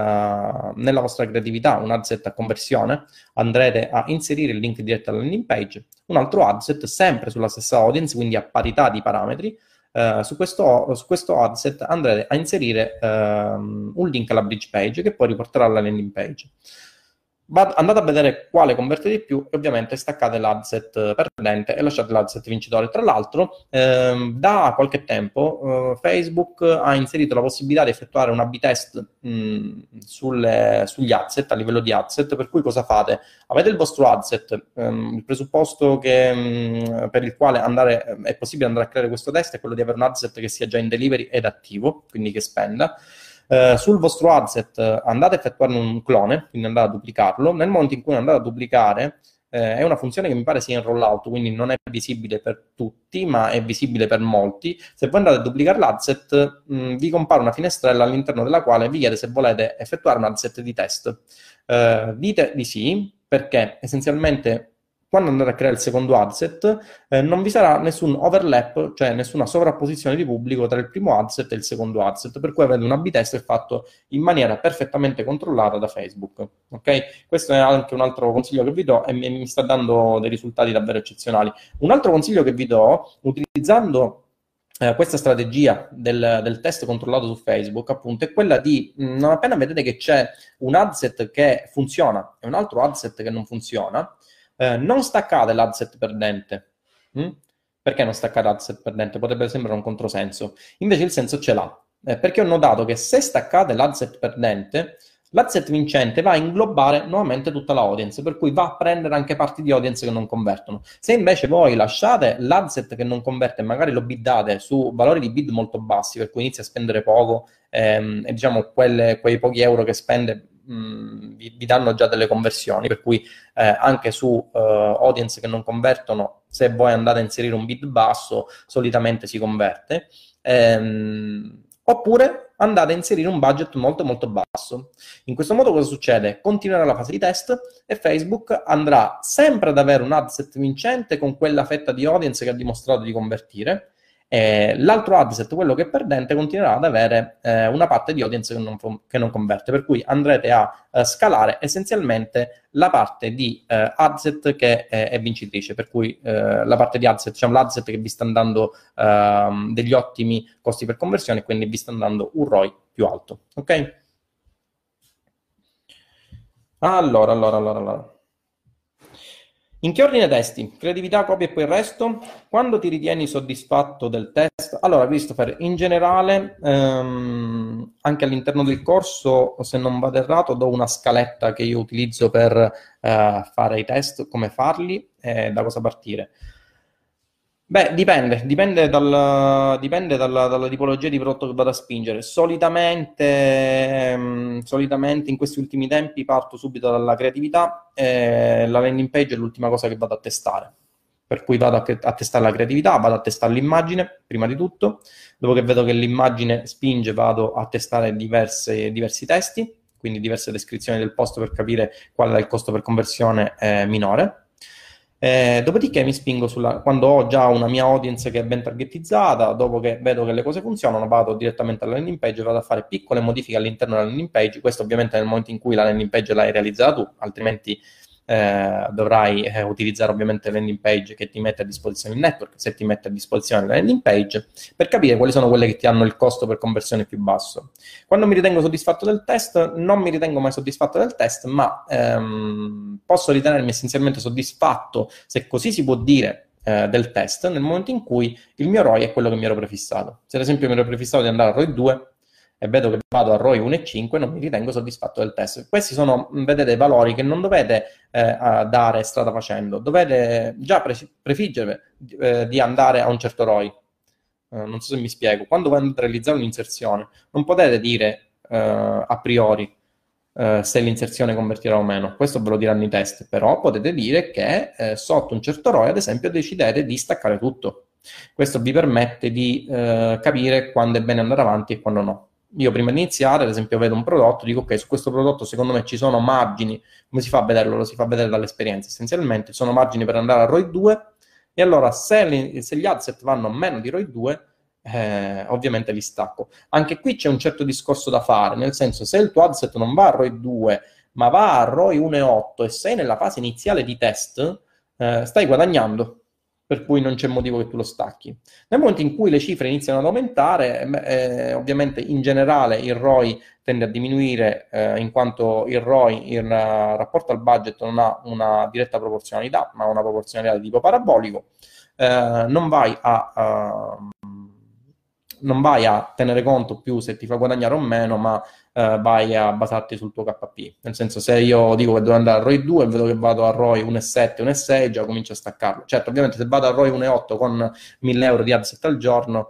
nella vostra creatività, un adset a conversione, andrete a inserire il link diretto alla landing page, un altro adset sempre sulla stessa audience, quindi a parità di parametri, Uh, su, questo, su, questo, adset andrete a inserire uh, un link alla bridge page che poi riporterà alla landing page andate a vedere quale converte di più e ovviamente staccate l'adset perdente e lasciate l'adset vincitore. Tra l'altro, ehm, da qualche tempo eh, Facebook ha inserito la possibilità di effettuare un A-B test mh, sulle, sugli adset, a livello di adset, per cui cosa fate? Avete il vostro adset, ehm, il presupposto che, mh, per il quale andare, è possibile andare a creare questo test è quello di avere un adset che sia già in delivery ed attivo, quindi che spenda. Eh, sul vostro adset eh, andate a effettuare un clone, quindi andate a duplicarlo. Nel momento in cui andate a duplicare, eh, è una funzione che mi pare sia in rollout, quindi non è visibile per tutti, ma è visibile per molti. Se voi andate a duplicare l'adset, mh, mm, vi compare una finestrella all'interno della quale vi chiede se volete effettuare un adset di test. Eh, dite di sì, perché essenzialmente quando andrete a creare il secondo adset, eh, non vi sarà nessun overlap, cioè nessuna sovrapposizione di pubblico tra il primo adset e il secondo adset, per cui avete un A-B fatto in maniera perfettamente controllata da Facebook. Ok? Questo è anche un altro consiglio che vi do e mi, mi sta dando dei risultati davvero eccezionali. Un altro consiglio che vi do, utilizzando eh, questa strategia del, del, test controllato su Facebook, appunto, è quella di non appena vedete che c'è un adset che funziona e un altro adset che non funziona, eh, non staccate l'adset perdente. Mm? Perché non staccate l'adset perdente? Potrebbe sembrare un controsenso. Invece il senso ce l'ha. Eh, perché ho notato che se staccate l'adset perdente, l'adset vincente va a inglobare nuovamente tutta l'audience, per cui va a prendere anche parti di audience che non convertono. Se invece voi lasciate l'adset che non converte magari lo biddate su valori di bid molto bassi, per cui inizia a spendere poco ehm, e diciamo quelle, quei pochi euro che spende mh, vi, vi, danno già delle conversioni, per cui eh, anche su uh, audience che non convertono, se voi andate a inserire un bid basso, solitamente si converte. Ehm, oppure andate a inserire un budget molto molto basso. In questo modo cosa succede? Continuerà la fase di test e Facebook andrà sempre ad avere un adset vincente con quella fetta di audience che ha dimostrato di convertire eh, l'altro adset, quello che è perdente, continuerà ad avere eh, una parte di audience che non, che non, converte, per cui andrete a eh, scalare essenzialmente la parte di eh, adset che è, è, vincitrice, per cui eh, la parte di adset, diciamo l'adset che vi sta dando ehm, degli ottimi costi per conversione, quindi vi sta dando un ROI più alto. Ok? Allora, allora, allora, allora. In che ordine testi? Creatività, copia e poi il resto? Quando ti ritieni soddisfatto del test? Allora, Christopher, in generale, ehm, anche all'interno del corso, se non vado errato, do una scaletta che io utilizzo per eh, fare i test, come farli e da cosa partire. Beh, dipende, dipende, dal, dipende dalla, dalla, tipologia di prodotto che vado a spingere. Solitamente, mh, solitamente in questi ultimi tempi parto subito dalla creatività e la landing page è l'ultima cosa che vado a testare. Per cui vado a, a testare la creatività, vado a testare l'immagine, prima di tutto. Dopo che vedo che l'immagine spinge, vado a testare diverse, diversi testi, quindi diverse descrizioni del posto per capire qual è il costo per conversione eh, minore eh, dopodiché mi spingo sulla, quando ho già una mia audience che è ben targetizzata, dopo che vedo che le cose funzionano, vado direttamente alla landing page e vado a fare piccole modifiche all'interno della landing page. Questo ovviamente nel momento in cui la landing page l'hai realizzata tu, altrimenti eh, dovrai eh, utilizzare ovviamente la landing page che ti mette a disposizione il network, se ti mette a disposizione la landing page, per capire quali sono quelle che ti hanno il costo per conversione più basso. Quando mi ritengo soddisfatto del test, non mi ritengo mai soddisfatto del test, ma ehm, posso ritenermi essenzialmente soddisfatto, se così si può dire, eh, del test nel momento in cui il mio ROI è quello che mi ero prefissato. Se ad esempio mi ero prefissato di andare a ROI 2, e vedo che vado a ROI 1,5 non mi ritengo soddisfatto del test. Questi sono, vedete, valori che non dovete eh, dare strada facendo, dovete già pre- prefiggere eh, di andare a un certo ROI. Eh, non so se mi spiego. Quando andate a realizzare un'inserzione, non potete dire eh, a priori eh, se l'inserzione convertirà o meno. Questo ve lo diranno i test, però potete dire che eh, sotto un certo ROI, ad esempio, decidete di staccare tutto. Questo vi permette di eh, capire quando è bene andare avanti e quando no. Io prima di iniziare, ad esempio, vedo un prodotto, dico ok, su questo prodotto secondo me ci sono margini, come si fa a vederlo? Lo si fa vedere dall'esperienza essenzialmente, sono margini per andare a ROI 2 e allora se, se gli adset vanno meno di ROI 2, eh, ovviamente li stacco. Anche qui c'è un certo discorso da fare, nel senso se il tuo adset non va a ROI 2, ma va a ROI 1,8 e sei nella fase iniziale di test, eh, stai guadagnando, per cui non c'è motivo che tu lo stacchi. Nel momento in cui le cifre iniziano ad aumentare, eh, ovviamente in generale il ROI tende a diminuire eh, in quanto il ROI in uh, rapporto al budget non ha una diretta proporzionalità, ma una proporzionalità di tipo parabolico. Eh, non vai a... Uh, non vai a tenere conto più se ti fa guadagnare o meno, ma eh, vai a basarti sul tuo KP. Nel senso, se io dico che devo andare a ROI 2 e vedo che vado a ROI 1,7, 1,6, già comincio a staccarlo. Certo, ovviamente se vado a ROI 1,8 con 1000 euro di asset al giorno,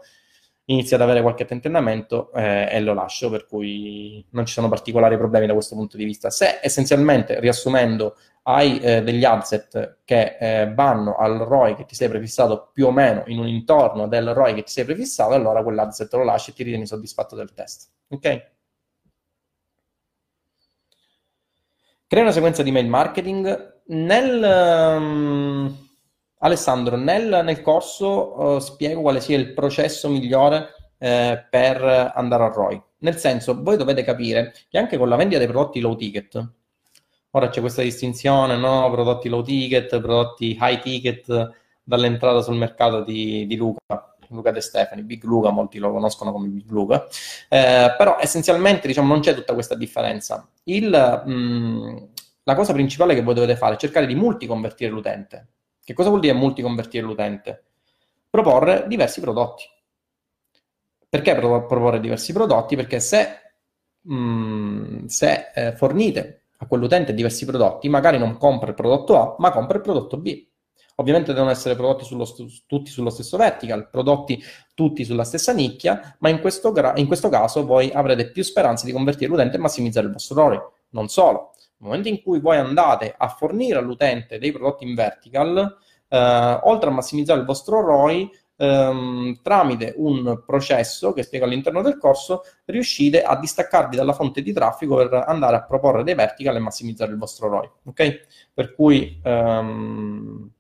inizia ad avere qualche tentennamento eh, e lo lascio, per cui non ci sono particolari problemi da questo punto di vista. Se essenzialmente, riassumendo, hai eh, degli asset che eh, vanno al ROI che ti sei prefissato più o meno in un intorno del ROI che ti sei prefissato, allora quell'asset lo lasci e ti ritieni soddisfatto del test. Ok? Crea una sequenza di mail marketing. Nel, um, Alessandro, nel, nel corso uh, spiego quale sia il processo migliore uh, per andare a ROI. Nel senso, voi dovete capire che anche con la vendita dei prodotti low ticket, ora c'è questa distinzione, no? Prodotti low ticket, prodotti high ticket dall'entrata sul mercato di, di Luca. Luca De Stefani, Big Luca, molti lo conoscono come Big Luca, eh, però essenzialmente diciamo, non c'è tutta questa differenza. Il, mh, la cosa principale che voi dovete fare è cercare di multiconvertire l'utente. Che cosa vuol dire multiconvertire l'utente? Proporre diversi prodotti. Perché proporre diversi prodotti? Perché se, mh, se eh, fornite a quell'utente diversi prodotti, magari non compra il prodotto A, ma compra il prodotto B. Ovviamente devono essere prodotti sullo st- tutti sullo stesso vertical, prodotti tutti sulla stessa nicchia, ma in questo, gra- in questo caso voi avrete più speranze di convertire l'utente e massimizzare il vostro ROI. Non solo, nel momento in cui voi andate a fornire all'utente dei prodotti in vertical, eh, oltre a massimizzare il vostro ROI, ehm, tramite un processo che spiego all'interno del corso, riuscite a distaccarvi dalla fonte di traffico per andare a proporre dei vertical e massimizzare il vostro ROI. Ok? Per cui ehm,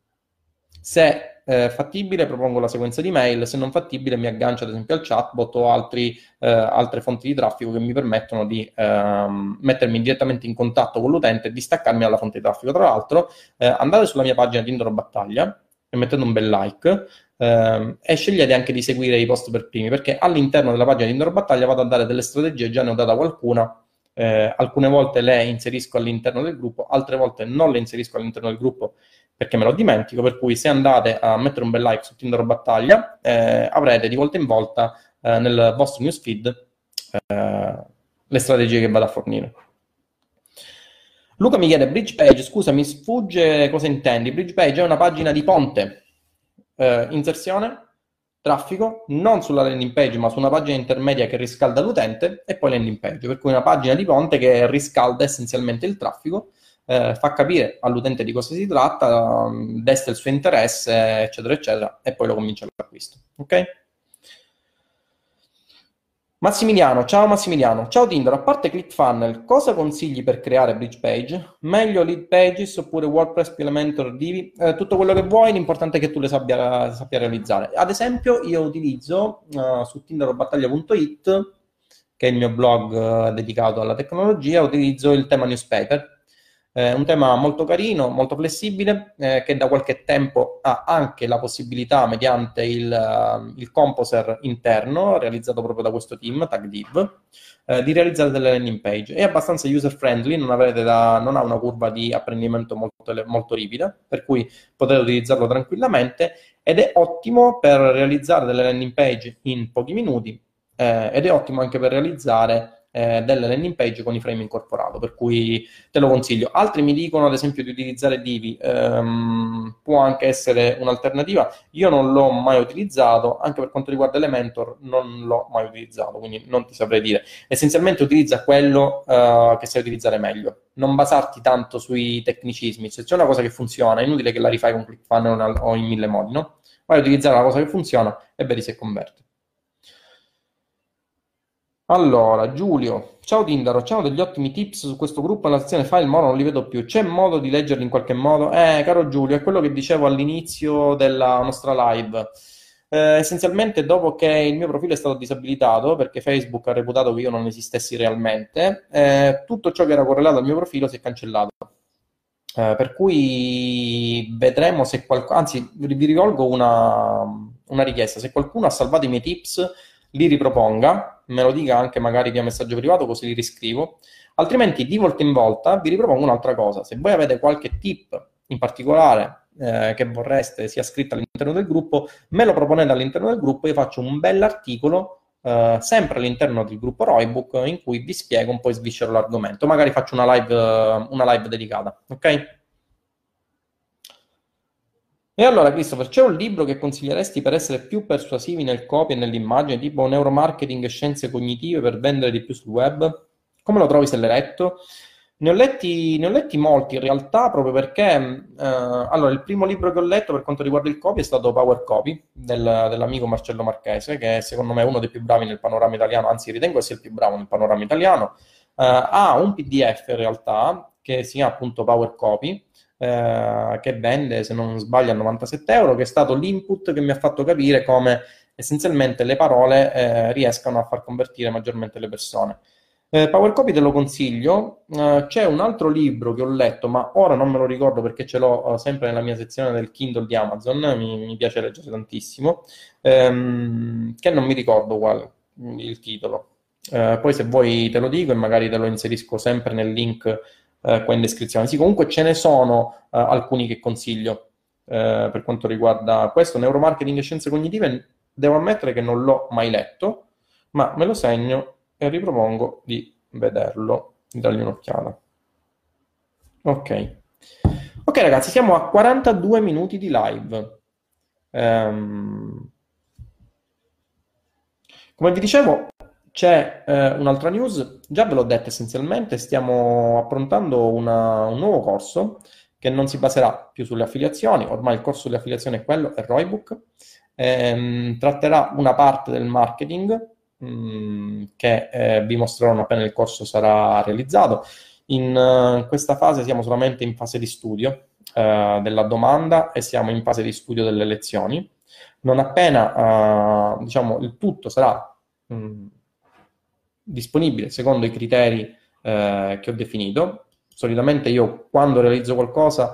se eh, fattibile propongo la sequenza di mail, se non fattibile mi aggancio ad esempio al chatbot o altri, eh, altre fonti di traffico che mi permettono di ehm, mettermi direttamente in contatto con l'utente e distaccarmi dalla fonte di traffico. Tra l'altro eh, andate sulla mia pagina di Indoro Battaglia e mettete un bel like ehm, e scegliete anche di seguire i post per primi perché all'interno della pagina di Indoro Battaglia vado a dare delle strategie, già ne ho data qualcuna eh, alcune volte le inserisco all'interno del gruppo, altre volte non le inserisco all'interno del gruppo perché me lo dimentico, per cui se andate a mettere un bel like su Tinder Battaglia, eh, avrete di volta in volta eh, nel vostro newsfeed eh, le strategie che vado a fornire. Luca mi chiede, bridge page, scusa, mi sfugge cosa intendi? Bridge page è una pagina di ponte, eh, inserzione, traffico, non sulla landing page, ma su una pagina intermedia che riscalda l'utente e poi landing page, per cui una pagina di ponte che riscalda essenzialmente il traffico eh, fa capire all'utente di cosa si tratta, um, desta il suo interesse, eccetera, eccetera, e poi lo convince all'acquisto. Ok? Massimiliano, ciao Massimiliano, ciao Tinder, a parte ClickFunnels, cosa consigli per creare bridge page? Meglio lead pages oppure WordPress Elementor Divi? Eh, tutto quello che vuoi, l'importante è che tu le sappia, sappia realizzare. Ad esempio, io utilizzo uh, su tinderobattaglia.it, che è il mio blog uh, dedicato alla tecnologia, utilizzo il tema newspaper eh, un tema molto carino, molto flessibile, eh, che da qualche tempo ha anche la possibilità, mediante il, uh, il composer interno, realizzato proprio da questo team, TagDiv, eh, di realizzare delle landing page. È abbastanza user-friendly, non, da, non, ha una curva di apprendimento molto, molto ripida, per cui potete utilizzarlo tranquillamente ed è ottimo per realizzare delle landing page in pochi minuti eh, ed è ottimo anche per realizzare eh, delle landing page con i frame incorporato, per cui te lo consiglio. Altri mi dicono ad esempio di utilizzare Divi, ehm, può anche essere un'alternativa, io non l'ho mai utilizzato, anche per quanto riguarda Elementor non l'ho mai utilizzato, quindi non ti saprei dire. Essenzialmente utilizza quello eh, che sai utilizzare meglio, non basarti tanto sui tecnicismi, se c'è una cosa che funziona è inutile che la rifai con ClickFunnels o in mille modi, no? Vai a utilizzare una cosa che funziona e vedi se converte. Allora, Giulio, ciao Tindaro, c'hanno degli ottimi tips su questo gruppo nella sezione file, ma non li vedo più. C'è modo di leggerli in qualche modo? Eh, caro Giulio, è quello che dicevo all'inizio della nostra live. Eh, essenzialmente, dopo che il mio profilo è stato disabilitato, perché Facebook ha reputato che io non esistessi realmente, eh, tutto ciò che era correlato al mio profilo si è cancellato. Eh, per cui vedremo se qualcuno, anzi, vi rivolgo una, una richiesta, se qualcuno ha salvato i miei tips li riproponga, me lo dica anche magari via messaggio privato così li riscrivo, altrimenti di volta in volta vi ripropongo un'altra cosa. Se voi avete qualche tip in particolare eh, che vorreste sia scritto all'interno del gruppo, me lo proponete all'interno del gruppo io faccio un bell'articolo eh, sempre all'interno del gruppo Roybook in cui vi spiego un po' e sviscero l'argomento. Magari faccio una live, una live dedicata, ok? E allora, Christopher, c'è un libro che consiglieresti per essere più persuasivi nel copy e nell'immagine, tipo neuromarketing e scienze cognitive per vendere di più sul web? Come lo trovi se l'hai letto? Ne ho, letti, ne ho letti molti in realtà proprio perché eh, allora, il primo libro che ho letto per quanto riguarda il copy è stato Power Copy del, dell'amico Marcello Marchese, che secondo me è uno dei più bravi nel panorama italiano, anzi ritengo sia il più bravo nel panorama italiano. Eh, ha un PDF in realtà che si chiama appunto Power Copy, eh, che vende, se non sbaglio, a 97 euro, che è stato l'input che mi ha fatto capire come essenzialmente le parole eh, riescano a far convertire maggiormente le persone. Eh, Power Copy te lo consiglio. Uh, c'è un altro libro che ho letto, ma ora non me lo ricordo perché ce l'ho uh, sempre nella mia sezione del Kindle di Amazon. Mi, mi piace leggere tantissimo. Um, che non mi ricordo qual il titolo. Uh, poi, se vuoi, te lo dico e magari te lo inserisco sempre nel link eh, qua in descrizione. Sì, comunque ce ne sono eh, alcuni che consiglio eh, per quanto riguarda questo. Neuromarketing e scienze cognitive, devo ammettere che non l'ho mai letto, ma me lo segno e ripropongo di vederlo, di dargli un'occhiata. Ok. Ok ragazzi, siamo a 42 minuti di live. Um, come vi dicevo, c'è eh, un'altra news, già ve l'ho detto essenzialmente, stiamo approntando una, un nuovo corso che non si baserà più sulle affiliazioni, ormai il corso sulle affiliazioni è quello, è Roybook, ehm, tratterà una parte del marketing mh, mm, che eh, vi mostrerò appena il corso sarà realizzato. In uh, questa fase siamo solamente in fase di studio uh, della domanda e siamo in fase di studio delle lezioni. Non appena uh, diciamo, il tutto sarà mh, mm, disponibile secondo i criteri eh, che ho definito. Solitamente io quando realizzo qualcosa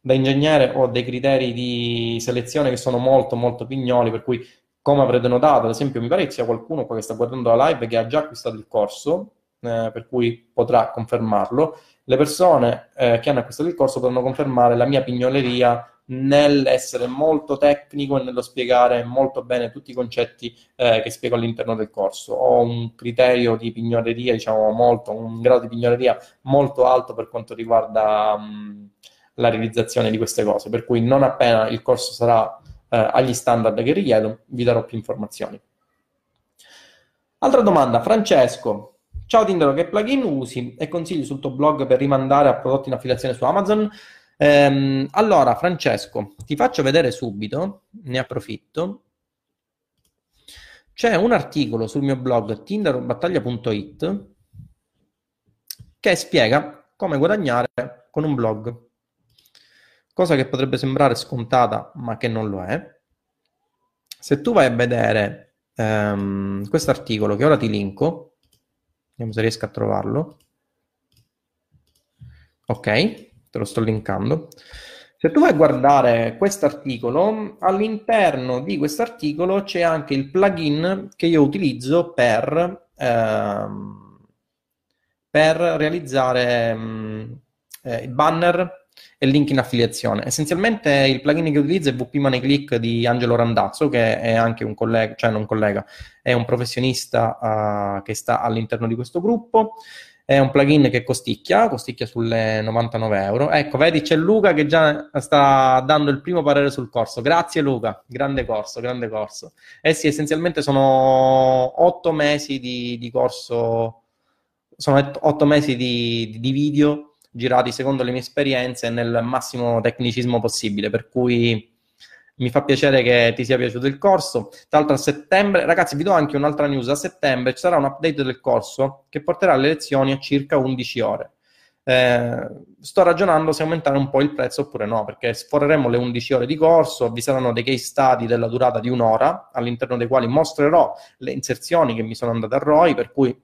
da ingegnere ho dei criteri di selezione che sono molto molto pignoli, per cui come avrete notato, ad esempio mi pare che sia qualcuno qua che sta guardando la live che ha già acquistato il corso, eh, per cui potrà confermarlo. Le persone eh, che hanno acquistato il corso potranno confermare la mia pignoleria nell'essere molto tecnico e nello spiegare molto bene tutti i concetti eh, che spiego all'interno del corso. Ho un criterio di pignoreria, diciamo molto, un grado di pignoreria molto alto per quanto riguarda mh, la realizzazione di queste cose, per cui non appena il corso sarà eh, agli standard che richiedo, vi darò più informazioni. Altra domanda, Francesco. Ciao Tindaro, che plugin usi e consigli sul tuo blog per rimandare a prodotti in affiliazione su Amazon? Ehm, allora, Francesco, ti faccio vedere subito, ne approfitto. C'è un articolo sul mio blog tinderbattaglia.it che spiega come guadagnare con un blog. Cosa che potrebbe sembrare scontata, ma che non lo è. Se tu vai a vedere ehm, questo articolo, che ora ti linko, vediamo se riesco a trovarlo. Ok, te lo sto linkando. Se tu vai a guardare questo articolo, all'interno di questo articolo c'è anche il plugin che io utilizzo per, ehm, per realizzare ehm, eh, banner e link in affiliazione. Essenzialmente il plugin che utilizzo è VP Money Click di Angelo Randazzo, che è anche un collega, cioè non collega, è un professionista uh, che sta all'interno di questo gruppo. È un plugin che costicchia, costicchia sulle 99 euro. Ecco, vedi, c'è Luca che già sta dando il primo parere sul corso. Grazie Luca, grande corso, grande corso. Eh sì, essenzialmente sono otto mesi di, di corso, sono otto mesi di, di video girati secondo le mie esperienze nel massimo tecnicismo possibile, per cui mi fa piacere che ti sia piaciuto il corso. Tra l'altro a settembre, ragazzi, vi do anche un'altra news, a settembre ci sarà un update del corso che porterà le lezioni a circa 11 ore. Eh, sto ragionando se aumentare un po' il prezzo oppure no, perché sforeremo le 11 ore di corso, vi saranno dei case study della durata di un'ora, all'interno dei quali mostrerò le inserzioni che mi sono andate a ROI, per cui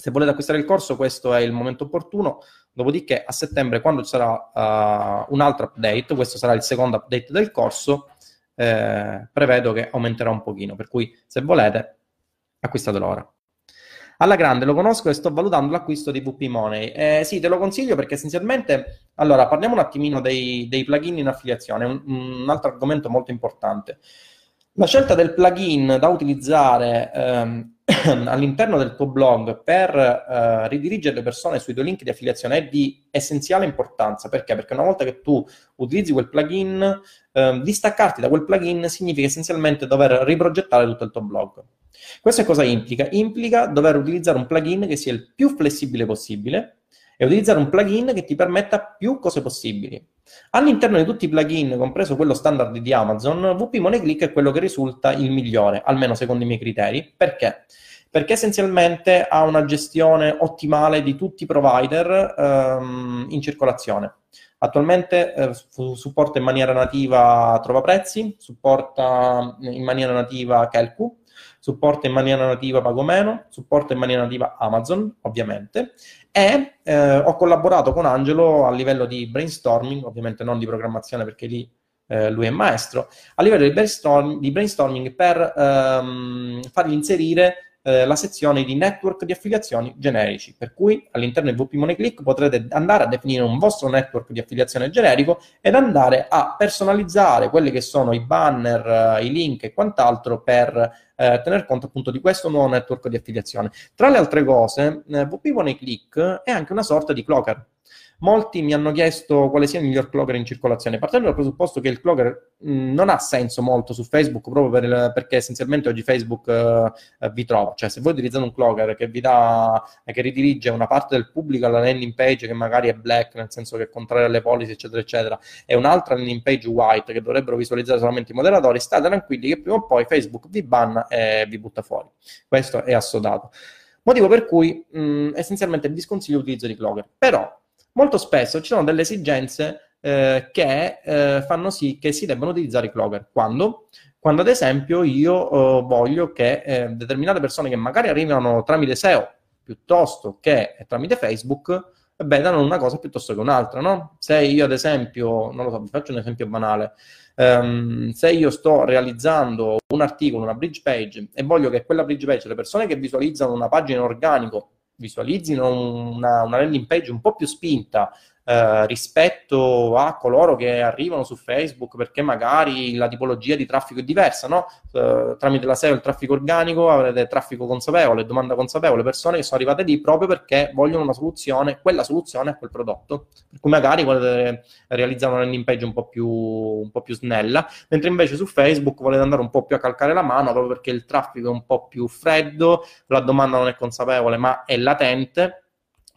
se volete acquistare il corso questo è il momento opportuno, dopodiché a settembre quando ci sarà uh, un altro update, questo sarà il secondo update del corso, eh, prevedo che aumenterà un pochino, per cui se volete acquistatelo ora. Alla grande lo conosco e sto valutando l'acquisto di VP Money. Eh, sì, te lo consiglio perché essenzialmente, allora parliamo un attimino dei, dei plugin in affiliazione, un, un, altro argomento molto importante. La scelta del plugin da utilizzare ehm, all'interno del tuo blog per eh, ridirigere le persone sui tuoi link di affiliazione è di essenziale importanza. Perché? Perché una volta che tu utilizzi quel plugin, eh, distaccarti da quel plugin significa essenzialmente dover riprogettare tutto il tuo blog. Questo cosa implica? Implica dover utilizzare un plugin che sia il più flessibile possibile e utilizzare un plugin che ti permetta più cose possibili. All'interno di tutti i plugin, compreso quello standard di Amazon, VP Money Click è quello che risulta il migliore, almeno secondo i miei criteri. Perché? Perché essenzialmente ha una gestione ottimale di tutti i provider um, in circolazione. Attualmente eh, supporta in maniera nativa Trova Prezzi, supporta in maniera nativa Kelku, supporta in maniera nativa Pagomeno, supporta in maniera nativa Amazon, ovviamente, e eh, ho collaborato con Angelo a livello di brainstorming, ovviamente non di programmazione perché lì eh, lui è maestro, a livello di, brainstorm- di brainstorming per ehm, fargli inserire eh, la sezione di network di affiliazioni generici, per cui all'interno di VP Money Click potrete andare a definire un vostro network di affiliazione generico ed andare a personalizzare quelli che sono i banner, eh, i link e quant'altro per eh, tener conto appunto di questo nuovo network di affiliazione. Tra le altre cose, eh, VP Money Click è anche una sorta di clocker Molti mi hanno chiesto quale sia il miglior clogger in circolazione, partendo dal presupposto che il clogger non ha senso molto su Facebook, proprio per, perché essenzialmente oggi Facebook uh, vi trova. Cioè, se voi utilizzate un clogger che vi dà, che ridirige una parte del pubblico alla landing page che magari è black, nel senso che è contraria alle policy, eccetera, eccetera, e un'altra landing page white che dovrebbero visualizzare solamente i moderatori, state tranquilli che prima o poi Facebook vi banna e vi butta fuori. Questo è assodato. Motivo per cui mh, essenzialmente vi sconsiglio l'utilizzo di clogger. Però molto spesso ci sono delle esigenze eh, che eh, fanno sì che si debbano utilizzare i clogger. Quando? Quando ad esempio io eh, voglio che eh, determinate persone che magari arrivano tramite SEO piuttosto che tramite Facebook vedano una cosa piuttosto che un'altra, no? Se io ad esempio, non lo so, vi faccio un esempio banale, um, se io sto realizzando un articolo, una bridge page e voglio che quella bridge page, le persone che visualizzano una pagina in organico visualizzino una, una landing page un po' più spinta eh, rispetto a coloro che arrivano su Facebook perché magari la tipologia di traffico è diversa, no? Eh, tramite la SEO il traffico organico avrete traffico consapevole, domanda consapevole, persone che sono arrivate lì proprio perché vogliono una soluzione, quella soluzione a quel prodotto. Per cui magari volete realizzare una landing page un po' più, un po' più snella, mentre invece su Facebook volete andare un po' più a calcare la mano proprio perché il traffico è un po' più freddo, la domanda non è consapevole ma è latente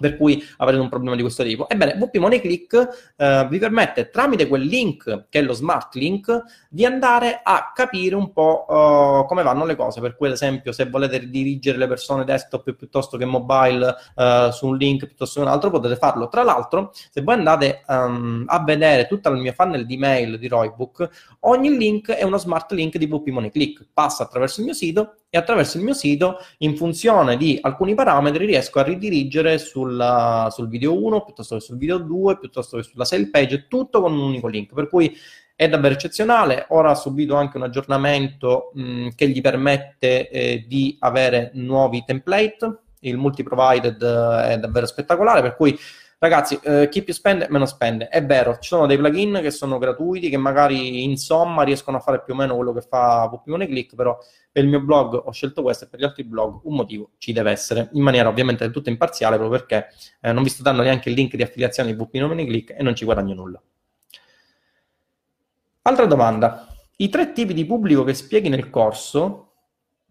per cui avrete un problema di questo tipo. Ebbene, WP Money Click eh, vi permette tramite quel link, che è lo smart link, di andare a capire un po' uh, come vanno le cose. Per cui, ad esempio, se volete ridirigere le persone desktop piuttosto che mobile uh, su un link piuttosto che un altro, potete farlo. Tra l'altro, se voi andate um, a vedere tutta la mia funnel di mail di Roybook, ogni link è uno smart link di WP Money Click. Passa attraverso il mio sito e attraverso il mio sito, in funzione di alcuni parametri, riesco a ridirigere sulla, sul video 1 piuttosto che sul video 2, piuttosto che sulla sale page, tutto con un unico link. Per cui è davvero eccezionale. Ora ha subito anche un aggiornamento mh, che gli permette eh, di avere nuovi template. Il multi-provided eh, è davvero spettacolare, per cui Ragazzi, eh, chi più spende, meno spende. È vero, ci sono dei plugin che sono gratuiti, che magari insomma riescono a fare più o meno quello che fa WP Click, però per il mio blog ho scelto questo e per gli altri blog un motivo ci deve essere, in maniera ovviamente del tutto imparziale, proprio perché eh, non vi sto dando neanche il link di affiliazione di WP Click e non ci guadagno nulla. Altra domanda. I tre tipi di pubblico che spieghi nel corso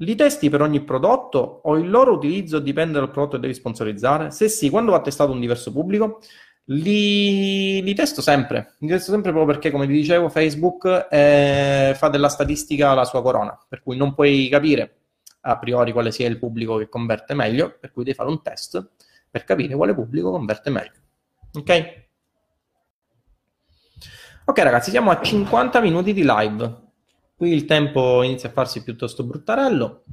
li testi per ogni prodotto o il loro utilizzo dipende dal prodotto che devi sponsorizzare? Se sì, quando va testato un diverso pubblico? Li, li testo sempre, li testo sempre proprio perché, come vi dicevo, Facebook eh, fa della statistica la sua corona, per cui non puoi capire a priori quale sia il pubblico che converte meglio, per cui devi fare un test per capire quale pubblico converte meglio. Ok? Ok ragazzi, siamo a 50 minuti di live. Qui il tempo inizia a farsi piuttosto bruttarello,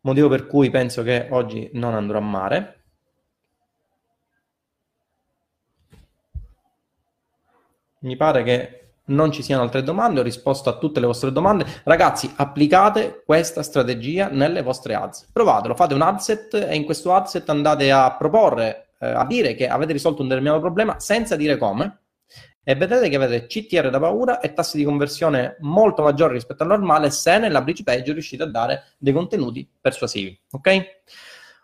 motivo per cui penso che oggi non andrò a mare. Mi pare che non ci siano altre domande, ho risposto a tutte le vostre domande. Ragazzi, applicate questa strategia nelle vostre ads. Provatelo, fate un adset e in questo adset andate a proporre, eh, a dire che avete risolto un determinato problema senza dire come e vedrete che avete CTR da paura e tassi di conversione molto maggiori rispetto al normale se nella bridge page riuscite a dare dei contenuti persuasivi. Ok?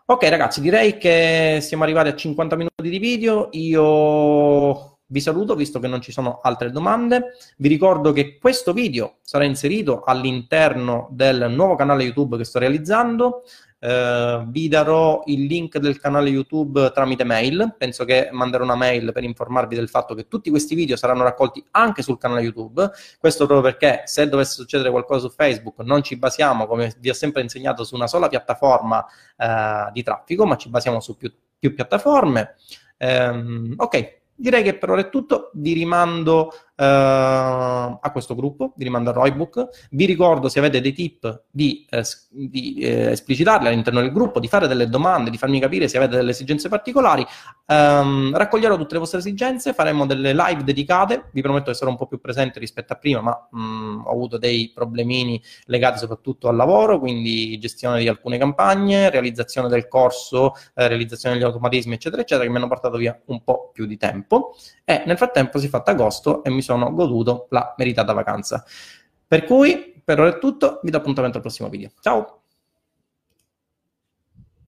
Ok ragazzi, direi che siamo arrivati a 50 minuti di video. Io vi saluto visto che non ci sono altre domande. Vi ricordo che questo video sarà inserito all'interno del nuovo canale YouTube che sto realizzando. Uh, vi darò il link del canale YouTube tramite mail. Penso che manderò una mail per informarvi del fatto che tutti questi video saranno raccolti anche sul canale YouTube. Questo proprio perché se dovesse succedere qualcosa su Facebook, non ci basiamo, come vi ho sempre insegnato, su una sola piattaforma uh, di traffico, ma ci basiamo su più, più piattaforme. Um, ok, direi che per ora è tutto. Vi rimando a questo gruppo, vi rimando a Roybook. Vi ricordo se avete dei tip di, eh, di eh, esplicitarli all'interno del gruppo, di fare delle domande, di farmi capire se avete delle esigenze particolari. Um, raccoglierò tutte le vostre esigenze, faremo delle live dedicate. Vi prometto che sarò un po' più presente rispetto a prima, ma mh, mm, ho avuto dei problemini legati soprattutto al lavoro, quindi gestione di alcune campagne, realizzazione del corso, eh, realizzazione degli automatismi, eccetera, eccetera, che mi hanno portato via un po' più di tempo. E nel frattempo si è fatto agosto e mi sono sono goduto la meritata vacanza. Per cui per ora è tutto, vi do appuntamento al prossimo video. Ciao!